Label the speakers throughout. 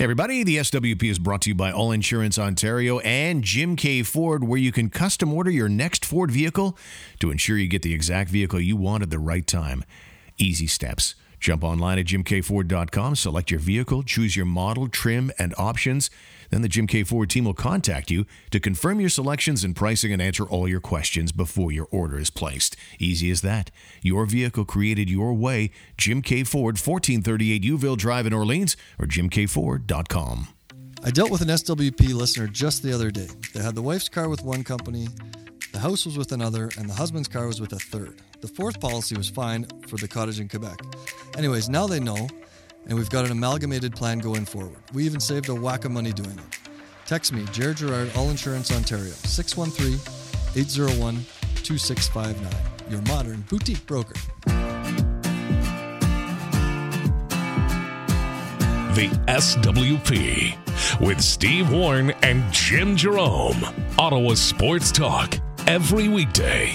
Speaker 1: Hey everybody, the SWP is brought to you by All Insurance Ontario and Jim K Ford, where you can custom order your next Ford vehicle to ensure you get the exact vehicle you want at the right time. Easy steps. Jump online at jimkford.com, select your vehicle, choose your model, trim, and options. Then the Jim K Ford team will contact you to confirm your selections and pricing and answer all your questions before your order is placed. Easy as that. Your vehicle created your way. Jim K Ford, 1438 Youville Drive in Orleans, or jimkford.com.
Speaker 2: I dealt with an SWP listener just the other day. They had the wife's car with one company, the house was with another, and the husband's car was with a third. The fourth policy was fine for the cottage in Quebec. Anyways, now they know, and we've got an amalgamated plan going forward. We even saved a whack of money doing it. Text me, Jared Gerard, All Insurance Ontario, 613 801 2659. Your modern boutique broker.
Speaker 3: The SWP with Steve Warren and Jim Jerome. Ottawa Sports Talk every weekday.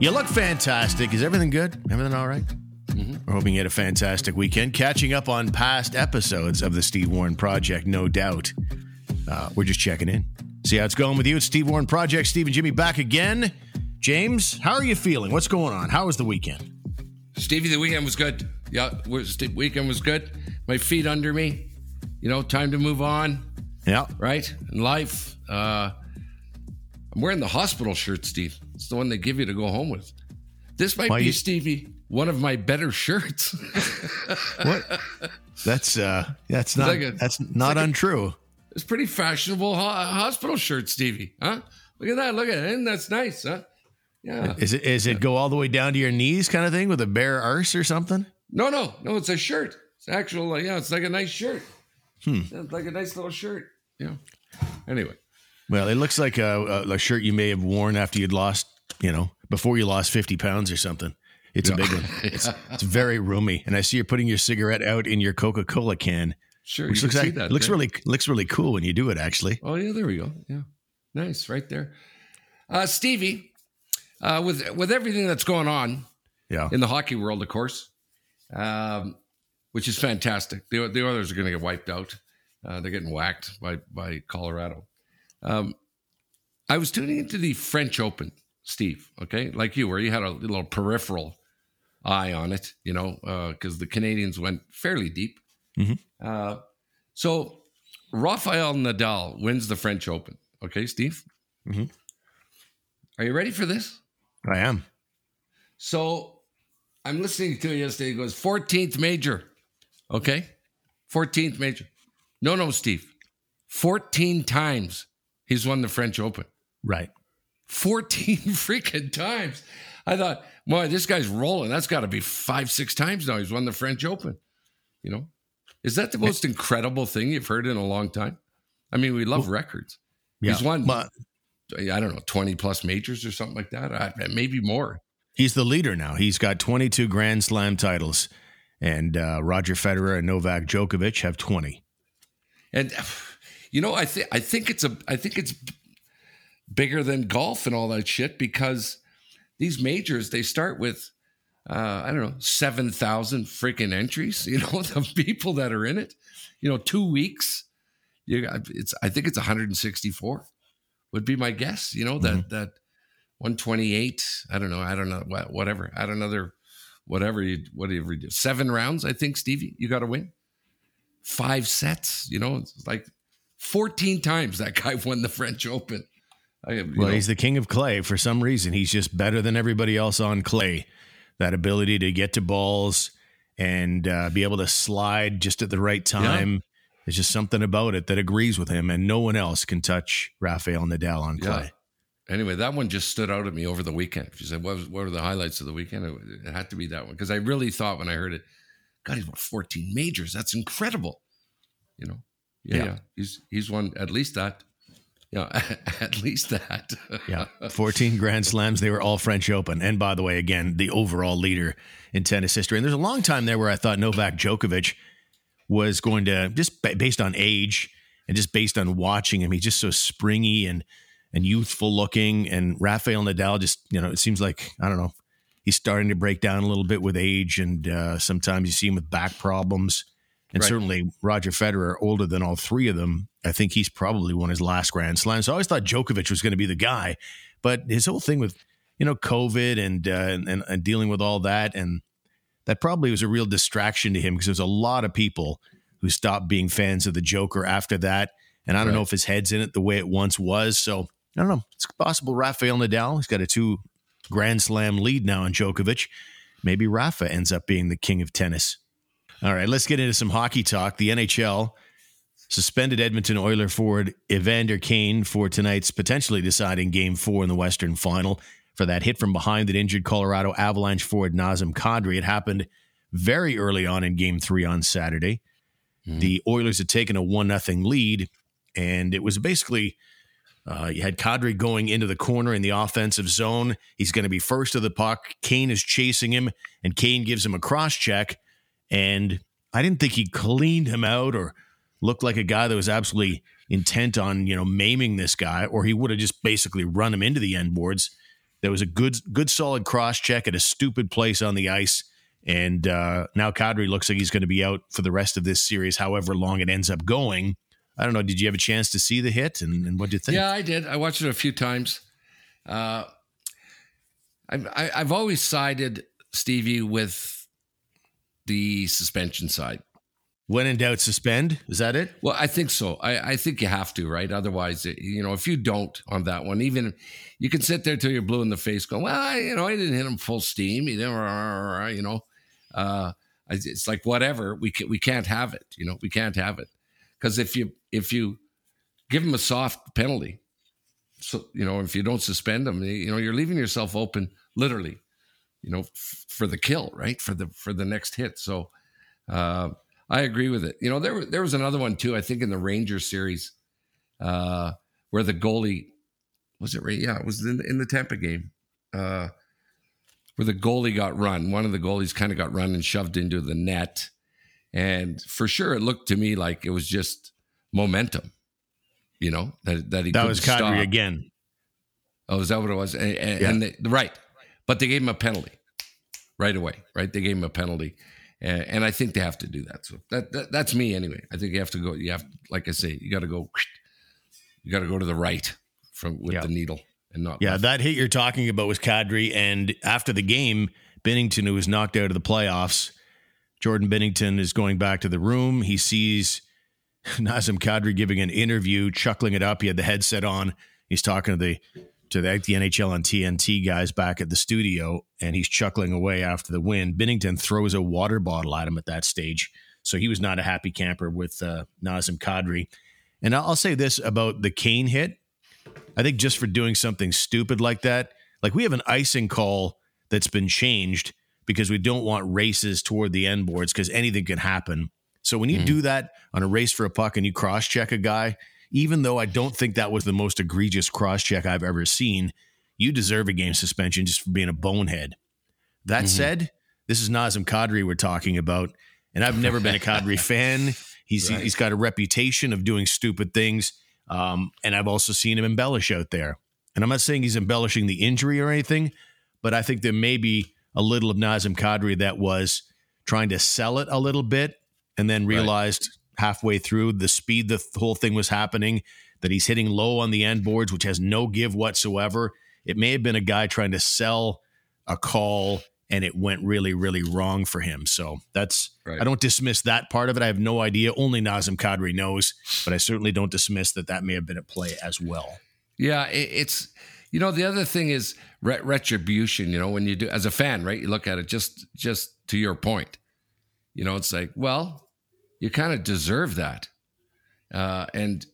Speaker 1: You look fantastic. Is everything good? Everything all right? We're hoping you had a fantastic weekend. Catching up on past episodes of the Steve Warren Project, no doubt. Uh, we're just checking in. See how it's going with you. It's Steve Warren Project. Steve and Jimmy back again. James, how are you feeling? What's going on? How was the weekend?
Speaker 4: Stevie, the weekend was good. Yeah, was, the weekend was good. My feet under me. You know, time to move on,
Speaker 1: Yeah.
Speaker 4: right? In life. Uh, I'm wearing the hospital shirt, Steve. It's the one they give you to go home with. This might
Speaker 1: Why
Speaker 4: be,
Speaker 1: you-
Speaker 4: Stevie, one of my better shirts.
Speaker 1: What? That's uh that's not
Speaker 4: like a-
Speaker 1: that's not
Speaker 4: like a-
Speaker 1: untrue.
Speaker 4: it's pretty fashionable ho- hospital shirt, Stevie. Huh? Look at that. Look at it. And that's nice, huh? Yeah.
Speaker 1: Is it is it go all the way down to your knees kind of thing with a bare arse or something?
Speaker 4: No, no, no. It's a shirt. It's actual. Like, yeah, it's like a nice shirt.
Speaker 1: Hmm.
Speaker 4: It's like a nice little shirt. Yeah. Anyway.
Speaker 1: Well, it looks like a, a, a shirt you may have worn after you'd lost, you know, before you lost 50 pounds or something. It's a big one. It's, it's very roomy. And I see you're putting your cigarette out in your Coca Cola can,
Speaker 4: Sure.
Speaker 1: which looks like,
Speaker 4: that.
Speaker 1: looks
Speaker 4: there.
Speaker 1: really looks really cool when you do it, actually.
Speaker 4: Oh yeah, there we go. Yeah, nice, right there. Uh, Stevie, uh, with with everything that's going on
Speaker 1: Yeah.
Speaker 4: in the hockey world, of course, um, which is fantastic. The the others are going to get wiped out. Uh, they're getting whacked by by Colorado. Um, I was tuning into the French Open, Steve. Okay, like you, where you had a little peripheral eye on it, you know, because the Canadians went fairly deep.
Speaker 1: Mhm.
Speaker 4: Uh, so Rafael Nadal wins the French Open. Okay, Steve.
Speaker 1: Mhm.
Speaker 4: Are you ready for this?
Speaker 1: I am.
Speaker 4: So I'm listening to it yesterday. He goes 14th major. Okay, 14th major. No, no, Steve. 14 times he's won the French Open.
Speaker 1: Right.
Speaker 4: 14 freaking times. I thought, boy, this guy's rolling. That's got to be five, six times now. He's won the French Open. You know, is that the most incredible thing you've heard in a long time? I mean, we love records.
Speaker 1: Yeah.
Speaker 4: He's won,
Speaker 1: But
Speaker 4: I don't know, 20 plus majors or something like that. I, maybe more.
Speaker 1: he's the leader now. He's got 22 Grand Slam titles, and uh, Roger Federer and Novak Djokovic have 20.
Speaker 4: And you know, I think I think it's a I think it's bigger than golf and all that shit because these majors they start with uh, I don't know seven thousand freaking entries. You know the people that are in it. You know, two weeks. You got it's I think it's 164 would be my guess. You know that that 128. I don't know. I don't know what whatever. Add another whatever you whatever you do. Seven rounds. I think Stevie, you got to win five sets. You know, it's like 14 times that guy won the French Open. I,
Speaker 1: Well,
Speaker 4: know,
Speaker 1: he's the king of clay for some reason. He's just better than everybody else on clay. That ability to get to balls and uh, be able to slide just at the right time. There's just something about it that agrees with him, and no one else can touch Rafael Nadal on
Speaker 4: Yeah.
Speaker 1: clay.
Speaker 4: anyway, that one just stood out at me over the weekend. If you said, what, was, what were the highlights of the weekend? It, it had to be that one because I really thought when I heard it, God, he's won 14 majors. That's incredible. You know, yeah,
Speaker 1: Yeah.
Speaker 4: yeah. He's, he's won at least that. Yeah, at least that.
Speaker 1: Yeah, 14 Grand Slams. They were all French Open. And by the way, again, the overall leader in tennis history. And there's a long time there where I thought Novak Djokovic was going to just based on age and just based on watching him, he's just so springy and and youthful looking. And Rafael Nadal just, you know, it seems like I don't know, he's starting to break down a little bit with age, and uh, sometimes you see him with back problems. And
Speaker 4: Right.
Speaker 1: certainly Roger Federer, older than all three of them, I think he's probably won his last Grand Slam. So I always thought Djokovic was going to be the guy, but his whole thing with you know COVID and uh, and, and dealing with all that, and that probably was a real distraction to him because there's a lot of people who stopped being fans of the Joker after that. And I don't
Speaker 4: Right.
Speaker 1: know if his head's in it the way it once was. So I don't know. It's possible Rafael Nadal, he's got a two Grand Slam lead now on Djokovic. Maybe Rafa ends up being the king of tennis. All right, let's get into some hockey talk. The NHL suspended Edmonton Oiler forward Evander Kane for tonight's potentially deciding game four in the Western Final for that hit from behind that injured Colorado Avalanche forward Nazem Kadri. It happened very early on in game three on Saturday. The Oilers had taken a one nothing lead, and it was basically uh, you had Kadri going into the corner in the offensive zone. He's going to be first to the puck. Kane is chasing him, and Kane gives him a cross check. And I didn't think he cleaned him out or looked like a guy that was absolutely intent on you know maiming this guy, or he would have just basically run him into the end boards. There was a good, good, solid cross check at a stupid place on the ice, and uh, now Kadri looks like he's going to be out for the rest of this series, however long it ends up going. I don't know. Did you have a chance to see the hit, and, and what did you think?
Speaker 4: Yeah, I did. I watched it a few times. Uh, I've, I, I've always sided Stevie with the suspension side.
Speaker 1: When in doubt, suspend. Is that it?
Speaker 4: Well, I think so. I, I think you have to, right? Otherwise, it- you know, if you don't on that one, even you can sit there till you're blue in the face, going, "Well, I, you know, I didn't hit him full steam. He didn't, you know." Uh, it's like whatever. We can, we can't have it. You know, we can't have it because if you if you give him a soft penalty, so you know, if you don't suspend him, you know, you're leaving yourself open, literally, you know, f- for the kill, right? For the for the next hit. So. Uh, I agree with it. You know, there there was another one too. I think in the Ranger series, uh, where the goalie was it? right? Yeah, it was in, in the Tampa game, uh, where the goalie got run. One of the goalies kind of got run and shoved into the net, and for sure, it looked to me like it was just momentum. You know that that he
Speaker 1: That was Kadri
Speaker 4: stop.
Speaker 1: again.
Speaker 4: Oh, is that what it was? And, and,
Speaker 1: Yeah.
Speaker 4: and they, right, but they gave him a penalty right away. Right, they gave him a penalty, and, and I think they have to do that. So that, that that's me anyway. I think you have to go. You have, like I say, you got to go. You got to go to the right from with
Speaker 1: Yeah.
Speaker 4: the needle and not.
Speaker 1: Yeah,
Speaker 4: left.
Speaker 1: that hit you're talking about was Kadri. And after the game, Binnington, who was knocked out of the playoffs, Jordan Binnington is going back to the room. He sees Nazem Kadri giving an interview, chuckling it up. He had the headset on. He's talking to the to the, the NHL on TNT guys back at the studio, and he's chuckling away after the win. Binnington throws a water bottle at him at that stage, so he was not a happy camper with uh, Nazem Kadri. And I'll I'll say this about the Kane hit. I think just for doing something stupid like that, like we have an icing call that's been changed because we don't want races toward the end boards because anything can happen. So when you do that on a race for a puck and you cross check a guy, even though I don't think that was the most egregious cross check I've ever seen, you deserve a game suspension just for being a bonehead. That said, this is Nazem Kadri we're talking about, and I've never been a Kadri fan. He's
Speaker 4: Right.
Speaker 1: he's got a reputation of doing stupid things, um, and I've also seen him embellish out there. And I'm not saying he's embellishing the injury or anything, but I think there may be a little of Nazem Kadri that was trying to sell it a little bit, and then realized halfway through the speed the whole thing was happening that he's hitting low on the end boards, which has no give whatsoever. It may have been a guy trying to sell a call and it went really, really wrong for him. So that's
Speaker 4: Right.
Speaker 1: I don't dismiss that part of it. I have no idea. Only Nazem Kadri knows, but I certainly don't dismiss that that may have been at play as well.
Speaker 4: Yeah, it's you know the other thing is retribution. You know when you do as a fan, right? You look at it just just to your point. You know, it's like, well, you kind of deserve that, uh, and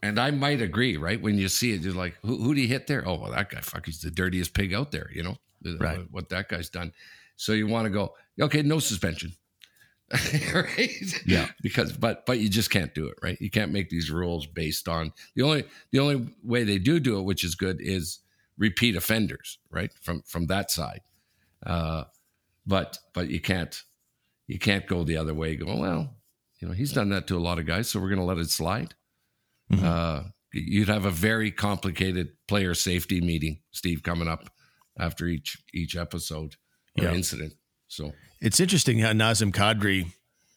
Speaker 4: and I might agree, right? When you see it, you're like, who who do you hit there? Oh, well, that guy, fuck, he's the dirtiest pig out there. You know,
Speaker 1: Right.
Speaker 4: What, what that guy's done. So you want to go, okay, no suspension. right?
Speaker 1: Yeah.
Speaker 4: Because but but you just can't do it, right? You can't make these rules based on the only the only way they do do it, which is good, is repeat offenders, right? From from that side. Uh but but you can't you can't go the other way, go, well, you know, he's done that to a lot of guys, so we're gonna let it slide.
Speaker 1: Mhm.
Speaker 4: Uh you'd have a very complicated player safety meeting, Steve, coming up after each each episode or
Speaker 1: Yeah.
Speaker 4: incident. So
Speaker 1: It's interesting how Nazem Kadri,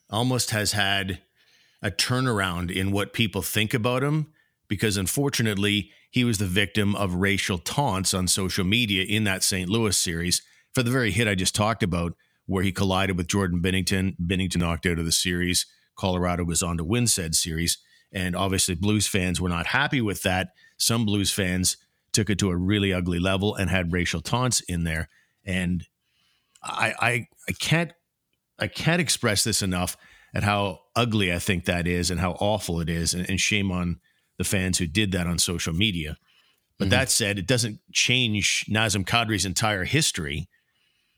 Speaker 1: almost has had a turnaround in what people think about him because unfortunately he was the victim of racial taunts on social media in that St. Louis series for the very hit I just talked about, where he collided with Jordan Binnington. Binnington knocked out of the series. Colorado was on to win said series. And obviously, Blues fans were not happy with that. Some Blues fans took it to a really ugly level and had racial taunts in there. And I, I, I can't, I can't express this enough at how ugly I think that is and how awful it is. And, and shame on the fans who did that on social media. But mm-hmm. that said, it doesn't change Nazem Kadri's entire history.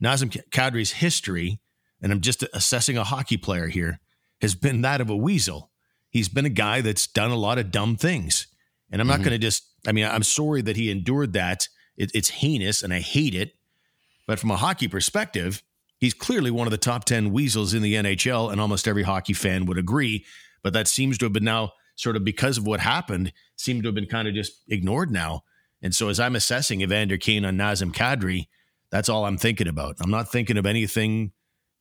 Speaker 1: Nazem Kadri's history, and I'm just assessing a hockey player here, has been that of a weasel. He's been a guy that's done a lot of dumb things. And I'm mm-hmm. not going to just, I mean, I'm sorry that he endured that. It, it's heinous and I hate it. But from a hockey perspective, he's clearly one of the top 10 weasels in the NHL, and almost every hockey fan would agree. But that seems to have been now sort of because of what happened, seem to have been kind of just ignored now. And so as I'm assessing Evander Kane on Nazem Kadri, that's all I'm thinking about. I'm not thinking of anything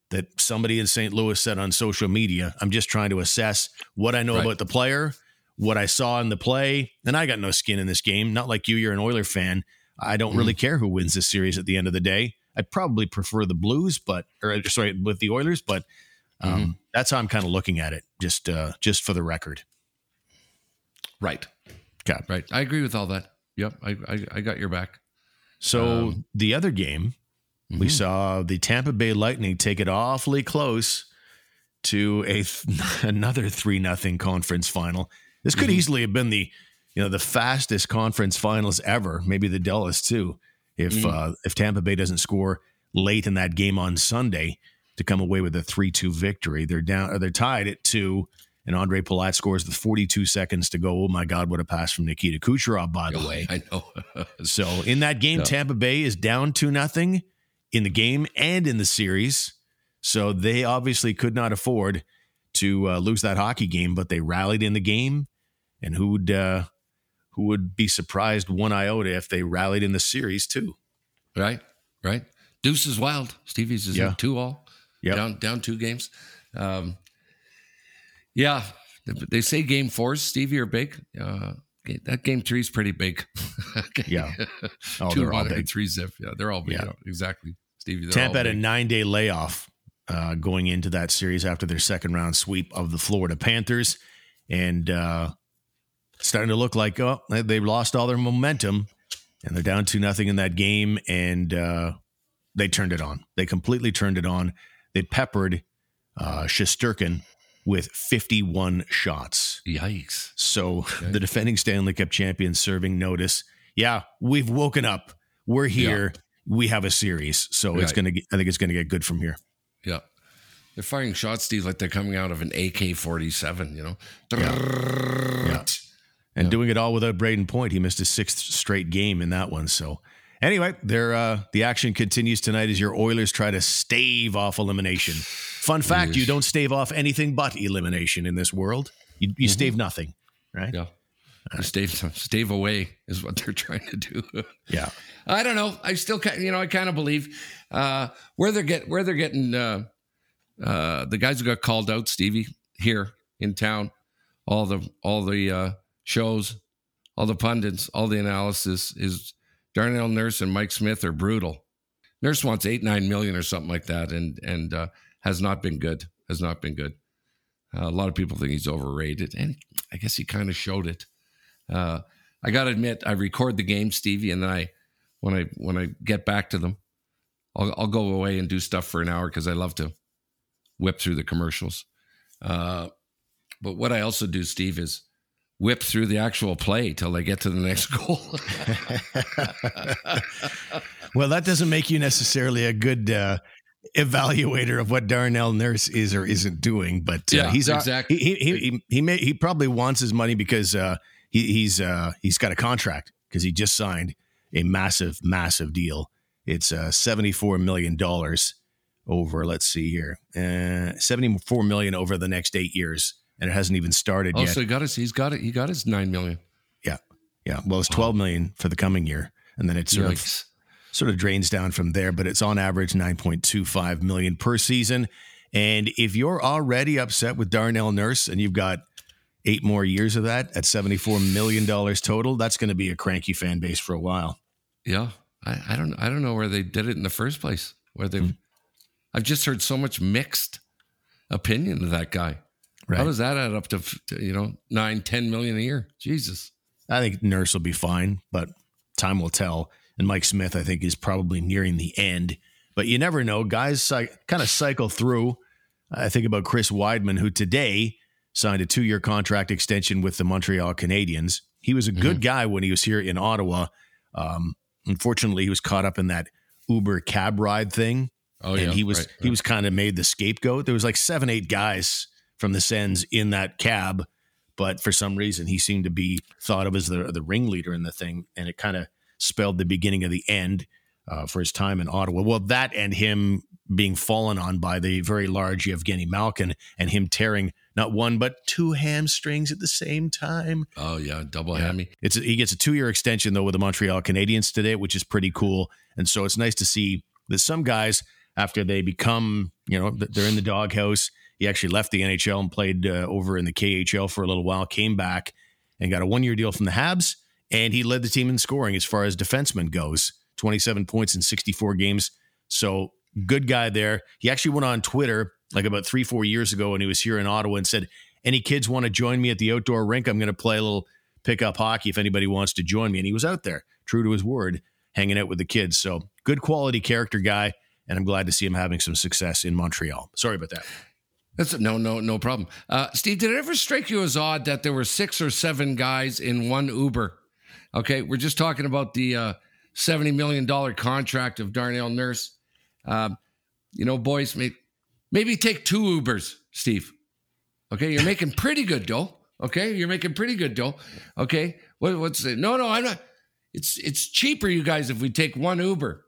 Speaker 1: that somebody in St. Louis said on social media. I'm just trying to assess what I know right. about the player, what I saw in the play, and I got no skin in this game. Not like you, you're an Oiler fan. I don't mm really care who wins this series at the end of the day. I'd probably prefer the Blues, but or sorry, with the Oilers, but um, mm-hmm. that's how I'm kind of looking at it. Just uh, just for the record.
Speaker 4: Right. Okay. Right. I agree with all that. Yep. I I, I got your back.
Speaker 1: So um, the other game, mm-hmm. we saw the Tampa Bay Lightning take it awfully close to a th- another three nothing conference final. This could mm-hmm. easily have been the you know the fastest conference finals ever, maybe the dullest too. If mm-hmm. uh, if Tampa Bay doesn't score late in that game on Sunday to come away with a three two victory, they're down or they're tied at two and Ondrej Palat scores with 42 seconds to go. Oh my God, what a pass from Nikita Kucherov, by the way.
Speaker 4: I know.
Speaker 1: so in that game, yeah. Tampa Bay is down to nothing in the game and in the series. So they obviously could not afford to uh, lose that hockey game, but they rallied in the game. And who would uh, who would be surprised one iota if they rallied in the series too?
Speaker 4: Right, right. Deuce is wild. Stevie's is yeah. two all. Yeah, down down two games. Um, yeah, they say game fours, Stevie, are big. Uh, that game three is pretty big.
Speaker 1: yeah,
Speaker 4: oh, they they're all big. Three zip. Yeah, they're all big. Yeah, exactly. Stevie.
Speaker 1: Tampa had a nine day layoff uh, going into that series after their second round sweep of the Florida Panthers, and uh, starting to look like oh they've lost all their momentum, and they're down to nothing in that game, and uh, they turned it on. They completely turned it on. They peppered uh, with 51 shots.
Speaker 4: Yikes.
Speaker 1: So okay. the defending Stanley Cup champions serving notice. Yeah, we've woken up. We're here. Yeah. We have a series. So right. it's going to I think it's going to get good from here.
Speaker 4: Yeah. They're firing shots, Steve, like they're coming out of an AK 47, you know?
Speaker 1: Yeah. yeah. And yeah. doing it all without Brayden Point. He missed his sixth straight game in that one. So Anyway, there uh, the action continues tonight as your Oilers try to stave off elimination. Fun fact: you don't stave off anything but elimination in this world. You, you mm-hmm. stave nothing, right?
Speaker 4: Yeah. Right. Stave stave away is what they're trying to do.
Speaker 1: yeah,
Speaker 4: I don't know. I still, kind you know, I kind of believe uh, where they're get where they're getting uh, uh, the guys who got called out, Stevie, here in town, all the all the uh, shows, all the pundits, all the analysis is Darnell Nurse and Mike Smith are brutal. Nurse wants eight nine million or something like that, and and uh, has not been good. Has not been good. Uh, a lot of people think he's overrated, and I guess he kind of showed it. Uh, I got to admit, I record the game, Stevie, and then I when I when I get back to them, I'll, I'll go away and do stuff for an hour because I love to whip through the commercials. Uh, but what I also do, Steve, is whip through the actual play till they get to the next goal.
Speaker 1: well, that doesn't make you necessarily a good uh, evaluator of what Darnell Nurse is or isn't doing, but uh,
Speaker 4: yeah,
Speaker 1: he's
Speaker 4: exactly.
Speaker 1: He he he, he, may, he probably wants his money because uh, he, he's uh, he's got a contract because he just signed a massive massive deal. It's uh, seventy four million dollars over. Let's see here, uh, seventy four million over the next eight years and it hasn't even started
Speaker 4: oh,
Speaker 1: yet.
Speaker 4: so he got his he's got it he got his nine million.
Speaker 1: Yeah, yeah. Well, it's twelve million for the coming year, and then it sort Yikes. of sort of drains down from there. But it's on average nine point two five million per season, And if you're already upset with Darnell Nurse and you've got eight more years of that at $74 million total, that's going to be a cranky fan base for a while.
Speaker 4: Yeah. I, I don't I don't know where they did it in the first place. Where they mm-hmm. I've just heard so much mixed opinion of that guy. Right. How does that add up to, to, you know nine, ten million a year? Jesus.
Speaker 1: I think Nurse will be fine, but time will tell. And Mike Smith, I think, is probably nearing the end. But you never know. Guys kind of cycle through. I think about Chris Wideman, who today signed a two year contract extension with the Montreal Canadiens. He was a good mm-hmm. guy when he was here in Ottawa. Um, unfortunately, he was caught up in that Uber cab ride thing. Oh, and yeah. he was right, right. he was kind of made the scapegoat. There was like seven, eight guys from the Sens in that cab, but for some reason he seemed to be thought of as the the ringleader in the thing, and it kind of spelled the beginning of the end uh, for his time in Ottawa. Well, that and him being fallen on by the very large Evgeny Malkin and him tearing not one but two hamstrings at the same time.
Speaker 4: Oh yeah, double yeah. hammy.
Speaker 1: It's a, he gets a two year extension though with the Montreal Canadiens today, which is pretty cool. And so it's nice to see that some guys after they become you know they're in the doghouse. He actually left the NHL and played uh, over in the KHL for a little while. Came back and got a one year deal from the Habs, and he led the team in scoring as far as defenseman goes. 27 points in 64 games. So good guy there. He actually went on Twitter like about three, four years ago when he was here in Ottawa and said, Any kids want to join me at the outdoor rink? I'm going to play a little pickup hockey if anybody wants to join me. And he was out there, true to his word, hanging out with the kids. So good quality character guy. And I'm glad to see him having some success in Montreal. Sorry about that.
Speaker 4: That's no, no, no problem. Uh, Steve, did it ever strike you as odd that there were six or seven guys in one Uber? Okay, we're just talking about the uh, $70 million contract of Darnell Nurse. Um, you know, boys, maybe, maybe take two Ubers, Steve. Okay, you're making pretty good dough. Okay, you're making pretty good dough. Okay, what, what's it? No, no, I'm not. It's it's cheaper, you guys, if we take one Uber.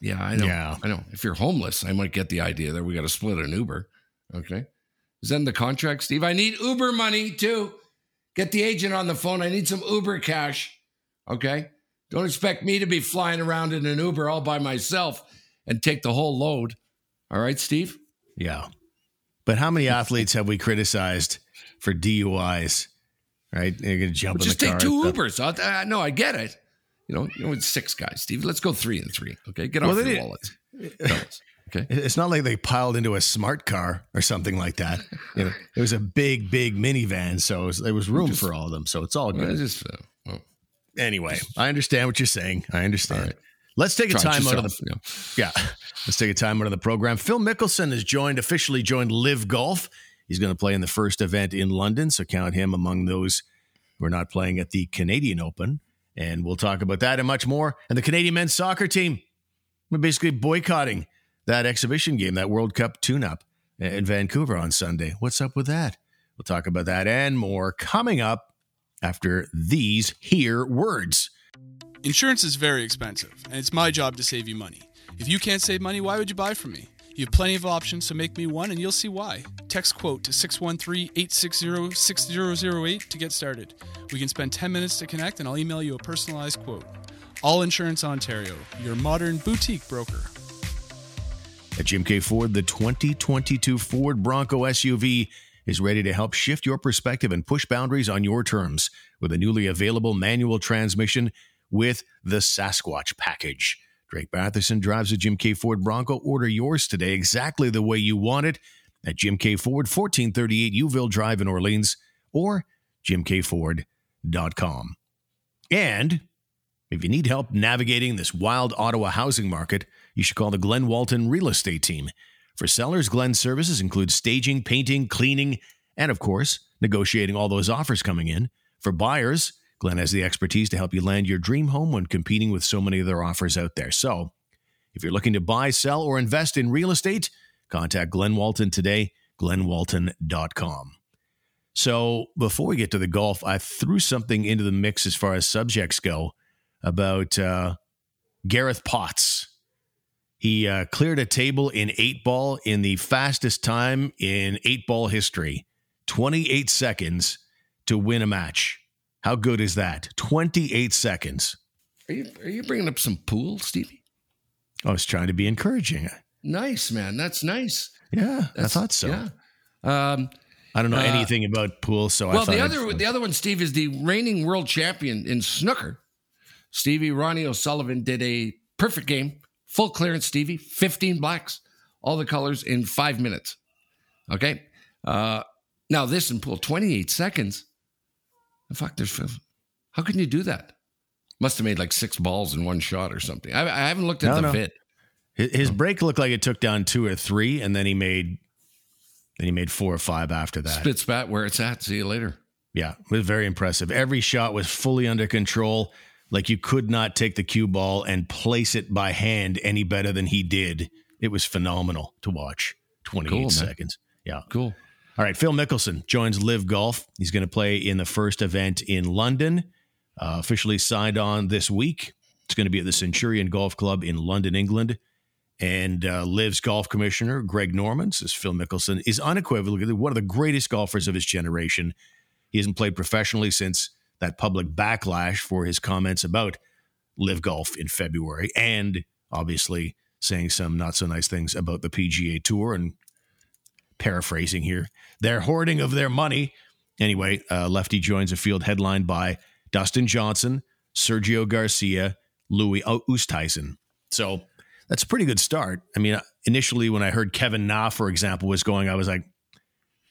Speaker 4: Yeah, I know. Yeah. I know. If you're homeless, I might get the idea that we got to split an Uber. Okay. Is that in the contract, Steve? I need Uber money too. Get the agent on the phone. I need some Uber cash. Okay. Don't expect me to be flying around in an Uber all by myself and take the whole load. All right, Steve?
Speaker 1: Yeah. But how many athletes have we criticized for DUIs? Right? You're going to jump well, in
Speaker 4: just
Speaker 1: the
Speaker 4: car. Just take two Ubers. Uh, no, I get it. You know, you know, it's six guys, Steve. Let's go three and three. Okay. Get well, off your wallets.
Speaker 1: Okay. It's not like they piled into a smart car or something like that. You know, it was a big, big minivan, so it was, there was room just, for all of them. So it's all good. Well, just, uh, well, Anyway, I understand what you're saying. I understand. Right. Let's take a time yourself, out of the yeah. yeah. Let's take a time out of the program. Phil Mickelson has joined officially joined LIV Golf. He's going to play in the first event in London, so count him among those who are not playing at the Canadian Open. And we'll talk about that and much more. And the Canadian men's soccer team, we're basically boycotting that exhibition game, that World Cup tune-up in Vancouver on Sunday. What's up with that? We'll talk about that and more coming up after these here words.
Speaker 5: Insurance is very expensive, and it's my job to save you money. If you can't save money, why would you buy from me? You have plenty of options, so make me one and you'll see why. Text quote to 613 860 6008 to get started. We can spend 10 minutes to connect, and I'll email you a personalized quote. All Insurance Ontario, your modern boutique broker.
Speaker 1: At Jim K Ford, the 2022 Ford Bronco SUV is ready to help shift your perspective and push boundaries on your terms with a newly available manual transmission with the Sasquatch package. Drake Batherson drives a Jim K. Ford Bronco. Order yours today exactly the way you want it at Jim K. Ford, 1438 Youville Drive in Orleans, or jimkford.com. And if you need help navigating this wild Ottawa housing market, you should call the Glenn Walton Real Estate Team. For sellers, Glenn's services include staging, painting, cleaning, and of course, negotiating all those offers coming in. For buyers, Glenn has the expertise to help you land your dream home when competing with so many other offers out there. So, if you're looking to buy, sell, or invest in real estate, contact Glenn Walton today, glennwalton.com. So, before we get to the golf, I threw something into the mix as far as subjects go about uh, Gareth Potts he uh, cleared a table in eight ball in the fastest time in eight ball history 28 seconds to win a match. How good is that? 28 seconds.
Speaker 4: Are you, are you bringing up some pool, Stevie?
Speaker 1: I was trying to be encouraging.
Speaker 4: Nice, man. That's nice.
Speaker 1: Yeah,
Speaker 4: That's,
Speaker 1: I thought so.
Speaker 4: Yeah. Um,
Speaker 1: I don't know
Speaker 4: Uh,
Speaker 1: anything about pool, so I
Speaker 4: well,
Speaker 1: thought
Speaker 4: the
Speaker 1: I'd-
Speaker 4: other the other one, Steve, is the reigning world champion in snooker. Stevie Ronnie O'Sullivan did a perfect game, full clearance. Stevie, fifteen blacks, all the colors in five minutes. Okay. Uh, now this in pool, twenty eight seconds. Fuck, there's how can you do that? Must have made like six balls in one shot or something. I, I haven't looked at
Speaker 1: No,
Speaker 4: the
Speaker 1: no.
Speaker 4: vid.
Speaker 1: His, his break looked like it took down two or three, and then he made then he made four or five after that.
Speaker 4: Spit spat where it's at. See you later.
Speaker 1: Yeah, it was very impressive. Every shot was fully under control. Like you could not take the cue ball and place it by hand any better than he did. It was phenomenal to watch. 28
Speaker 4: Cool,
Speaker 1: seconds. Yeah.
Speaker 4: Cool.
Speaker 1: All right. Phil Mickelson joins LIV Golf. He's going to play in the first event in London. Uh, officially signed on this week. It's going to be at the Centurion Golf Club in London, England. And uh, LIV's golf commissioner, Greg Norman, says Phil Mickelson is unequivocally one of the greatest golfers of his generation. He hasn't played professionally since that public backlash for his comments about LIV Golf in February, and obviously saying some not so nice things about the PGA Tour. And paraphrasing here, their hoarding of their money. Anyway, uh, Lefty joins a field headlined by Dustin Johnson, Sergio Garcia, Louis Oosthuizen. So that's a pretty good start. I mean, initially when I heard Kevin Na, for example, was going, I was like,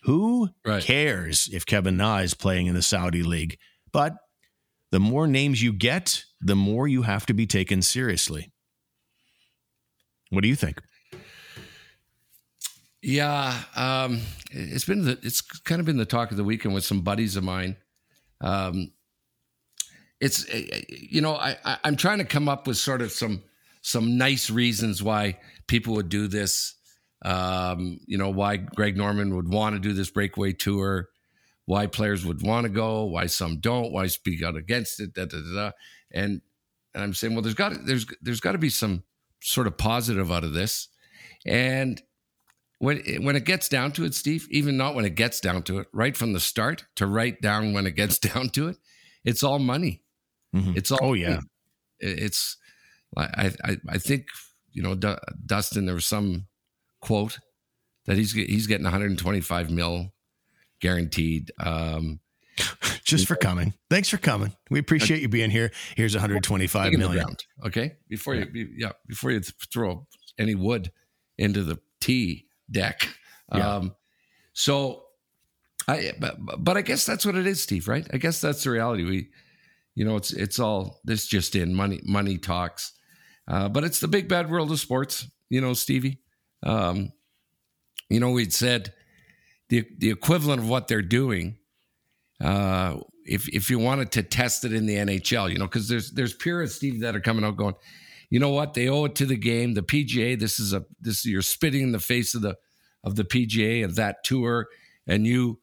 Speaker 1: who
Speaker 4: Right.
Speaker 1: cares if Kevin Na is playing in the Saudi league? But the more names you get, the more you have to be taken seriously. What do you think?
Speaker 4: Yeah, um, it's been the, it's kind of been the talk of the weekend with some buddies of mine. Um, it's uh, you know I, I I'm trying to come up with sort of some some nice reasons why people would do this. Um, you know why Greg Norman would want to do this breakaway tour, why players would want to go, why some don't, why speak out against it, da da da. da. And and I'm saying, well, there's got there's there's got to be some sort of positive out of this, and when when it gets down to it, Steve, even not when it gets down to it, right from the start to right down when it gets down to it, it's all money.
Speaker 1: Mhm.
Speaker 4: It's all.
Speaker 1: Oh, yeah.
Speaker 4: money. It- It's. I I I think you know Du- Dustin. There was some quote that he's he's getting 125 mil guaranteed. Um,
Speaker 1: Just for coming. Thanks for coming. We appreciate you being here. Here's 125
Speaker 4: in ground, okay, before you yeah before you throw any wood into the tee deck.
Speaker 1: Yeah.
Speaker 4: Um, so I but, but I guess that's what it is, Steve. Right? I guess that's the reality. We, you know, it's it's all this just in money money talks, uh, but it's the big bad world of sports. You know, Stevie. Um, you know, we'd said the the equivalent of what they're doing. Uh, if if you wanted to test it in the NHL, you know, because there's there's purists, Steve, that are coming out going, you know what, they owe it to the game, the PGA. This is a this is you're spitting in the face of the of the PGA of that tour, and you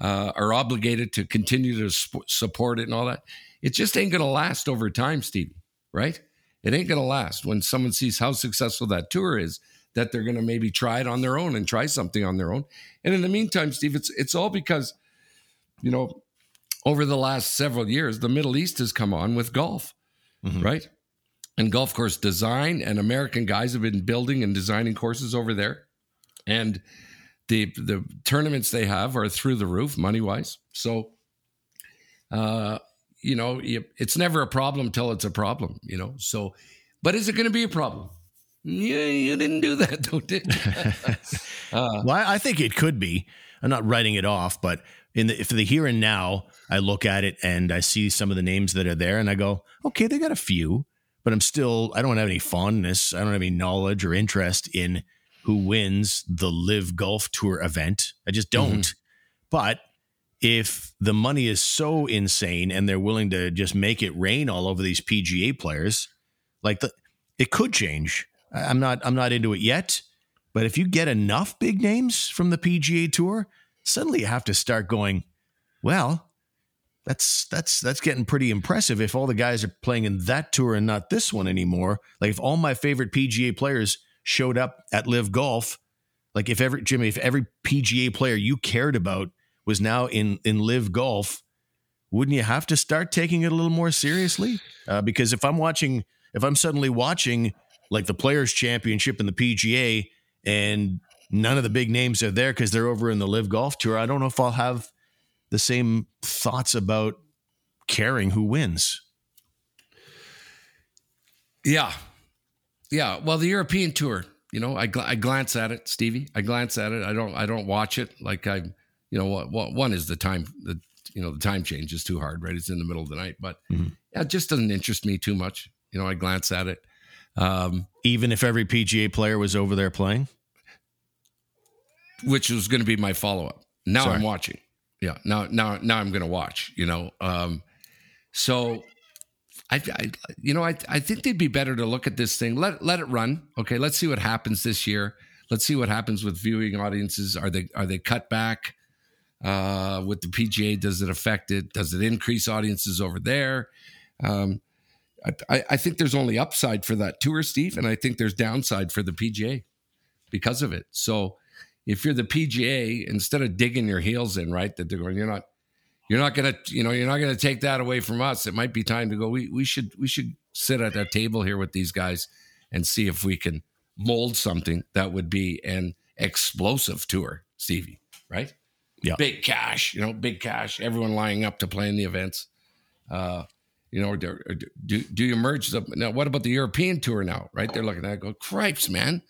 Speaker 4: uh, are obligated to continue to sp- support it and all that. It just ain't going to last over time, Stevie. Right? It ain't going to last when someone sees how successful that tour is. That they're going to maybe try it on their own and try something on their own. And in the meantime, Steve, it's it's all because you know, over the last several years, the Middle East has come on with golf,
Speaker 1: Mhm.
Speaker 4: right? And golf course design, and American guys have been building and designing courses over there. And the the tournaments they have are through the roof, money wise. So, uh, you know, it's never a problem till it's a problem, you know. So, but is it going to be a problem? Yeah, you didn't do that, though, did you? uh,
Speaker 1: Well, I I think it could be. I'm not writing it off, but in the for the here and now, I look at it and I see some of the names that are there, and I go, okay, they got a few, but I'm still I don't have any fondness, I don't have any knowledge or interest in who wins the LIV Golf Tour event. I just mm-hmm. don't. But if the money is so insane and they're willing to just make it rain all over these PGA players, like the, it could change. I'm not I'm not into it yet. But if you get enough big names from the PGA Tour, suddenly you have to start going, well, that's that's that's getting pretty impressive if all the guys are playing in that tour and not this one anymore. Like if all my favorite PGA players showed up at LIV Golf, like if every Jimmy, if every PGA player you cared about was now in in LIV Golf, wouldn't you have to start taking it a little more seriously? Uh, because if I'm watching, if I'm suddenly watching like the Players Championship and the PGA, and none of the big names are there because they're over in the LIV Golf Tour. I don't know if I'll have the same thoughts about caring who wins.
Speaker 4: Yeah, yeah. Well, the European Tour, you know, I, gl- I glance at it, Stevie. I glance at it. I don't I don't watch it like I, you know, what, what one is the time the you know the time change is too hard, right? It's in the middle of the night, but
Speaker 1: Mhm.
Speaker 4: yeah, it just doesn't interest me too much. You know, I glance at it. Um,
Speaker 1: Even if every PGA player was over there playing.
Speaker 4: which was going to be my follow up. Now
Speaker 1: Sorry.
Speaker 4: I'm watching. Yeah. Now, now, now I'm going to watch. You know. Um, so, I, I, you know, I, I think they'd be better to look at this thing. Let let it run. Okay. Let's see what happens this year. Let's see what happens with viewing audiences. Are they are they cut back? Uh, with the PGA, does it affect it? Does it increase audiences over there? Um, I, I think there's only upside for that tour, Steve, and I think there's downside for the PGA because of it. So if you're the PGA, instead of digging your heels in, right, that they're going, you're not, you're not gonna, you know, you're not gonna take that away from us. It might be time to go. We we should we should sit at that table here with these guys and see if we can mold something that would be an explosive tour, Stevie. Right?
Speaker 1: Yeah.
Speaker 4: Big cash, you know, big cash. Everyone lining up to play in the events. Uh, you know, do, do, do you merge the now? What about the European tour now? Right? They're looking at it, go, cripes, man.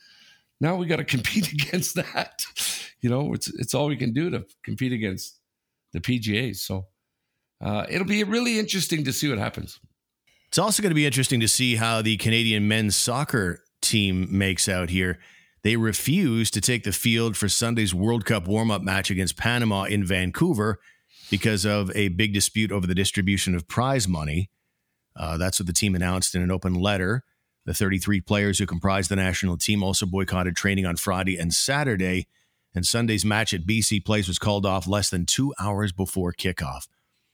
Speaker 4: Now we got to compete against that. You know, it's it's all we can do to compete against the PGA. So uh, it'll be really interesting to see what happens.
Speaker 1: It's also going to be interesting to see how the Canadian men's soccer team makes out here. They refused to take the field for Sunday's World Cup warm up match against Panama in Vancouver because of a big dispute over the distribution of prize money. Uh, that's what the team announced in an open letter. The 33 players who comprise the national team also boycotted training on Friday and Saturday, and Sunday's match at BC Place was called off less than two hours before kickoff.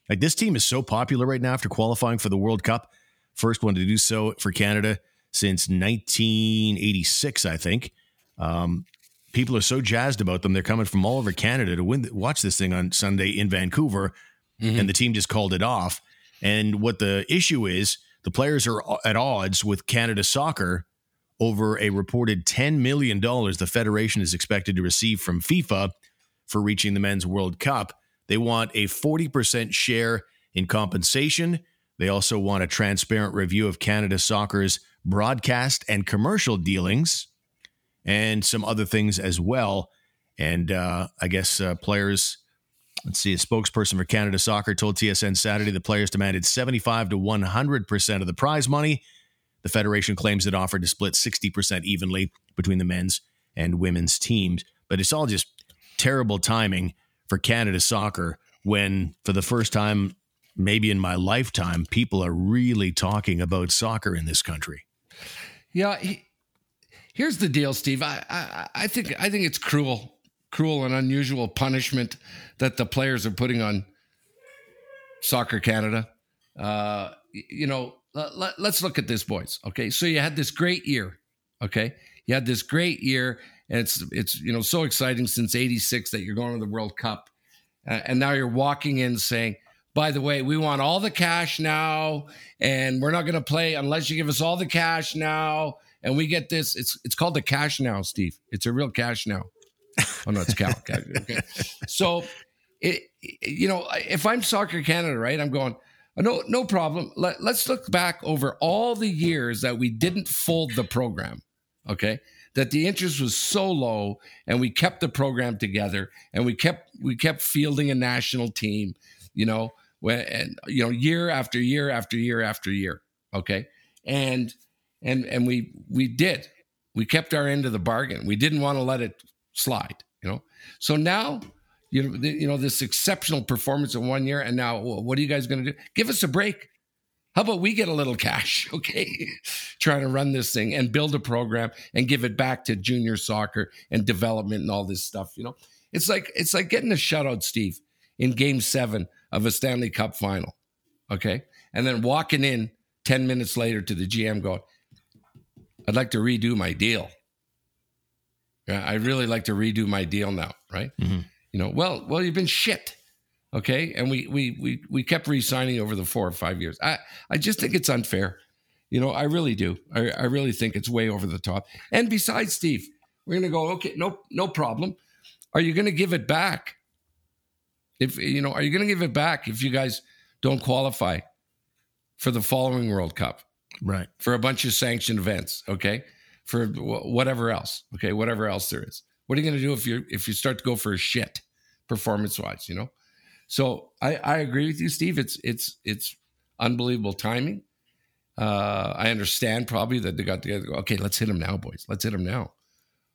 Speaker 1: Like this team is so popular right now after qualifying for the World Cup. First one to do so for Canada since 1986, I think. Um, people are so jazzed about them. They're coming from all over Canada to win, watch this thing on Sunday in Vancouver, and the team just called it off. And what the issue is, the players are at odds with Canada Soccer over a reported $10 million the Federation is expected to receive from FIFA for reaching the Men's World Cup. They want a 40% share in compensation. They also want a transparent review of Canada Soccer's broadcast and commercial dealings and some other things as well. And uh, I guess uh, players, let's see, a spokesperson for Canada Soccer told TSN Saturday the players demanded 75 to 100% of the prize money. The Federation claims it offered to split 60% evenly between the men's and women's teams. But it's all just terrible timing for Canada Soccer when, for the first time, maybe in my lifetime, people are really talking about soccer in this country.
Speaker 4: Yeah. He, here's the deal, Steve. I, I I think I think it's cruel, cruel and unusual punishment that the players are putting on Soccer Canada. Uh, you know, let, let, let's look at this, boys. Okay, so you had this great year. Okay, you had this great year, and it's it's you know so exciting since '86 that you're going to the World Cup, uh, and now you're walking in saying. By the way, we want all the cash now, and we're not going to play unless you give us all the cash now. And we get this. It's it's called the cash now, Steve. It's a real cash now. Oh no, it's cal. okay. So, it you know, if I'm Soccer Canada, right? I'm going. "Oh, No, no problem. Let, let's look back over all the years that we didn't fold the program. Okay, that the interest was so low, and we kept the program together, and we kept we kept fielding a national team. You know, when and you know year after year after year after year. Okay, and and and we we did. We kept our end of the bargain. We didn't want to let it slide. You know, so now you know, the, you know this exceptional performance in one year, and now what are you guys going to do? Give us a break. How about we get a little cash, okay? Trying to run this thing and build a program and give it back to junior soccer and development and all this stuff. You know, it's like it's like getting a shutout, Steve, in Game Seven of a Stanley Cup final, okay, and then walking in ten minutes later to the GM going, "I'd like to redo my deal." Yeah, I really like to redo my deal now, right?
Speaker 1: Mhm.
Speaker 4: You know, well, well, you've been shit, okay, and we we we we kept re-signing over the four or five years. I I just think it's unfair. You know, I really do. I, I really think it's way over the top. And besides, Steve, we're gonna go. Okay, no, no problem. Are you gonna give it back? If you know, are you gonna give it back if you guys don't qualify for the following World Cup?
Speaker 1: Right.
Speaker 4: for a bunch of sanctioned events, okay? For whatever else, okay? Whatever else there is. What are you going to do if you if you start to go for a shit performance wise, you know? So I I agree with you, Steve. It's it's it's unbelievable timing. Uh, I understand probably that they got together. Okay, let's hit them now, boys. Let's hit them now.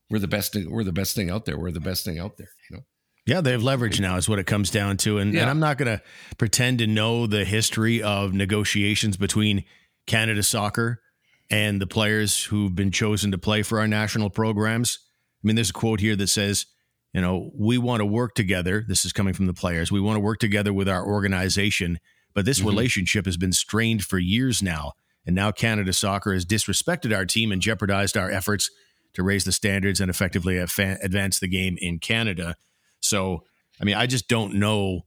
Speaker 4: We're the best. Thing, we're the best thing out there. We're the best thing out there. You know.
Speaker 1: Yeah, they have leverage now, is what it comes down to. And, and I'm not going to pretend to know the history of negotiations between Canada Soccer and the players who've been chosen to play for our national programs. I mean, there's a quote here that says, you know, we want to work together. This is coming from the players. We want to work together with our organization, but this mm-hmm. relationship has been strained for years now. And now Canada Soccer has disrespected our team and jeopardized our efforts to raise the standards and effectively adva- advance the game in Canada. So, I mean, I just don't know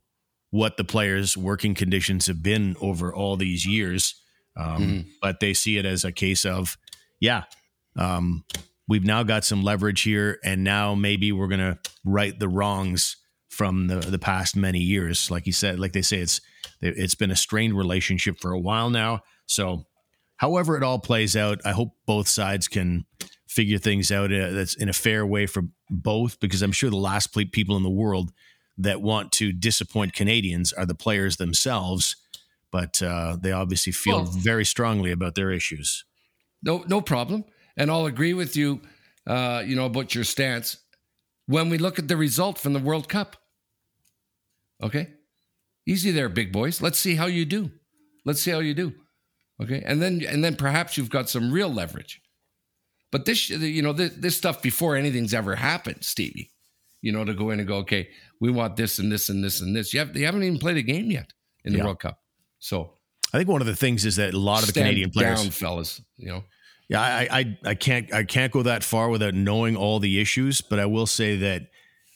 Speaker 1: what the players' working conditions have been over all these years. Um, But they see it as a case of, yeah, um, we've now got some leverage here, and now maybe we're going to right the wrongs from the the past many years. Like you said, like they say, it's it's been a strained relationship for a while now. So, however it all plays out, I hope both sides can figure things out uh, that's in a fair way for both because I'm sure the last people in the world that want to disappoint Canadians are the players themselves, but uh, they obviously feel
Speaker 4: Well-
Speaker 1: very strongly about their issues.
Speaker 4: No, no problem. And I'll agree with you, uh, you know, about your stance when we look at the result from the World Cup. Okay, easy there, big boys. Let's see how you do. Let's see how you do. Okay, and then and then perhaps you've got some real leverage. But this, you know, this, this stuff before anything's ever happened, Stevie. You know, to go in and go, okay, we want this and this and this and this. You have, they haven't even played a game yet in the
Speaker 1: Yeah.
Speaker 4: World Cup. So
Speaker 1: I think one of the things is that a lot of the Canadian players,
Speaker 4: down, fellas. You know,
Speaker 1: Yeah, I, I I can't I can't go that far without knowing all the issues, but I will say that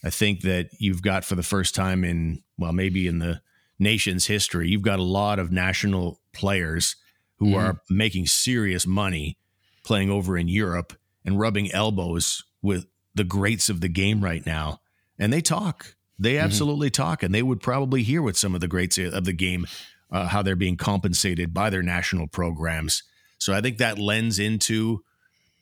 Speaker 1: I think that you've got for the first time in well maybe in the nation's history, you've got a lot of national players who mm-hmm. are making serious money playing over in Europe and rubbing elbows with the greats of the game right now, and they talk. They mm-hmm. absolutely talk, and they would probably hear what some of the greats of the game, uh, how they're being compensated by their national programs. So I think that lends into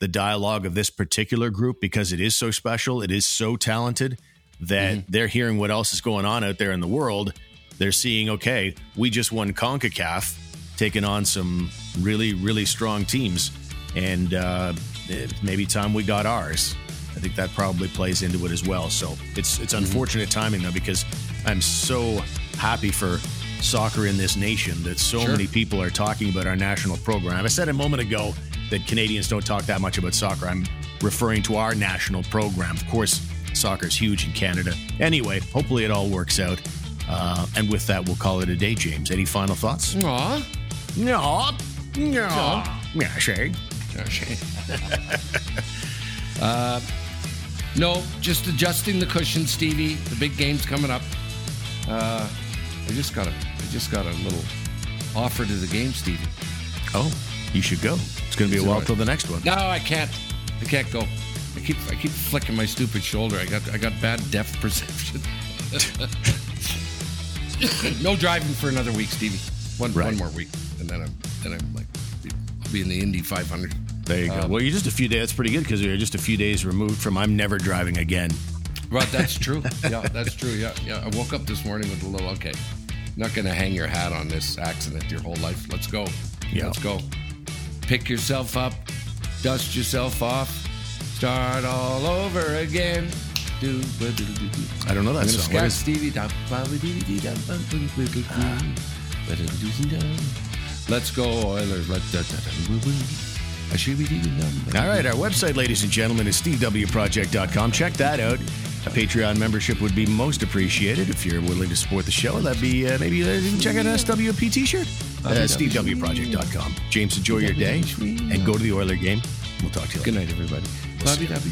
Speaker 1: the dialogue of this particular group because it is so special, it is so talented that they're hearing what else is going on out there in the world. They're seeing, okay, we just won CONCACAF, taking on some really, really strong teams, and uh, it may be time we got ours. I think that probably plays into it as well. So it's it's unfortunate timing though because I'm so happy for soccer in this nation that so
Speaker 4: Sure.
Speaker 1: many people are talking about our national program. I said a moment ago that Canadians don't talk that much about soccer. I'm referring to our national program. Of course, soccer's huge in Canada. Anyway, hopefully it all works out. Uh, and with that, we'll call it a day, James. Any final thoughts?
Speaker 4: No.
Speaker 1: No. No. Yeah, Shay.
Speaker 4: Okay. uh, no, just adjusting the cushion, Stevie. The big game's coming up. Uh, I just got a, I just got a little offer to the game, Stevie.
Speaker 1: Oh, you should go. It's going to be a while till the next one.
Speaker 4: No, I can't. I can't go. I keep, I keep flicking my stupid shoulder. I got, I got bad depth perception. no driving for another week, Stevie. One,
Speaker 1: Right.
Speaker 4: one more week, and then I'm, then I'm like, I'll be in the Indy 500.
Speaker 1: There you go.
Speaker 4: Um,
Speaker 1: well, you're just a few days. That's pretty good because you're just a few days removed from I'm never driving again.
Speaker 4: Right, that's true. Yeah, that's true. Yeah, yeah. I woke up this morning with a little okay. Not going to hang your hat on this accident your whole life. Let's go.
Speaker 1: Yeah.
Speaker 4: Let's go. Pick yourself up, dust yourself off, start all over again.
Speaker 1: I don't know that song. What
Speaker 4: Stevie. Let's go, Oilers.
Speaker 1: All right, our website, ladies and gentlemen, is stevewproject.com. Check that out. A Patreon membership would be most appreciated if you're willing to support the show. That'd be uh, maybe uh, check out an SWP t-shirt. Uh, stevewproject.com. James, enjoy your day and go to the Oiler game. We'll talk to you later.
Speaker 4: Good night, everybody.
Speaker 1: We'll
Speaker 4: Bobby, Bobby,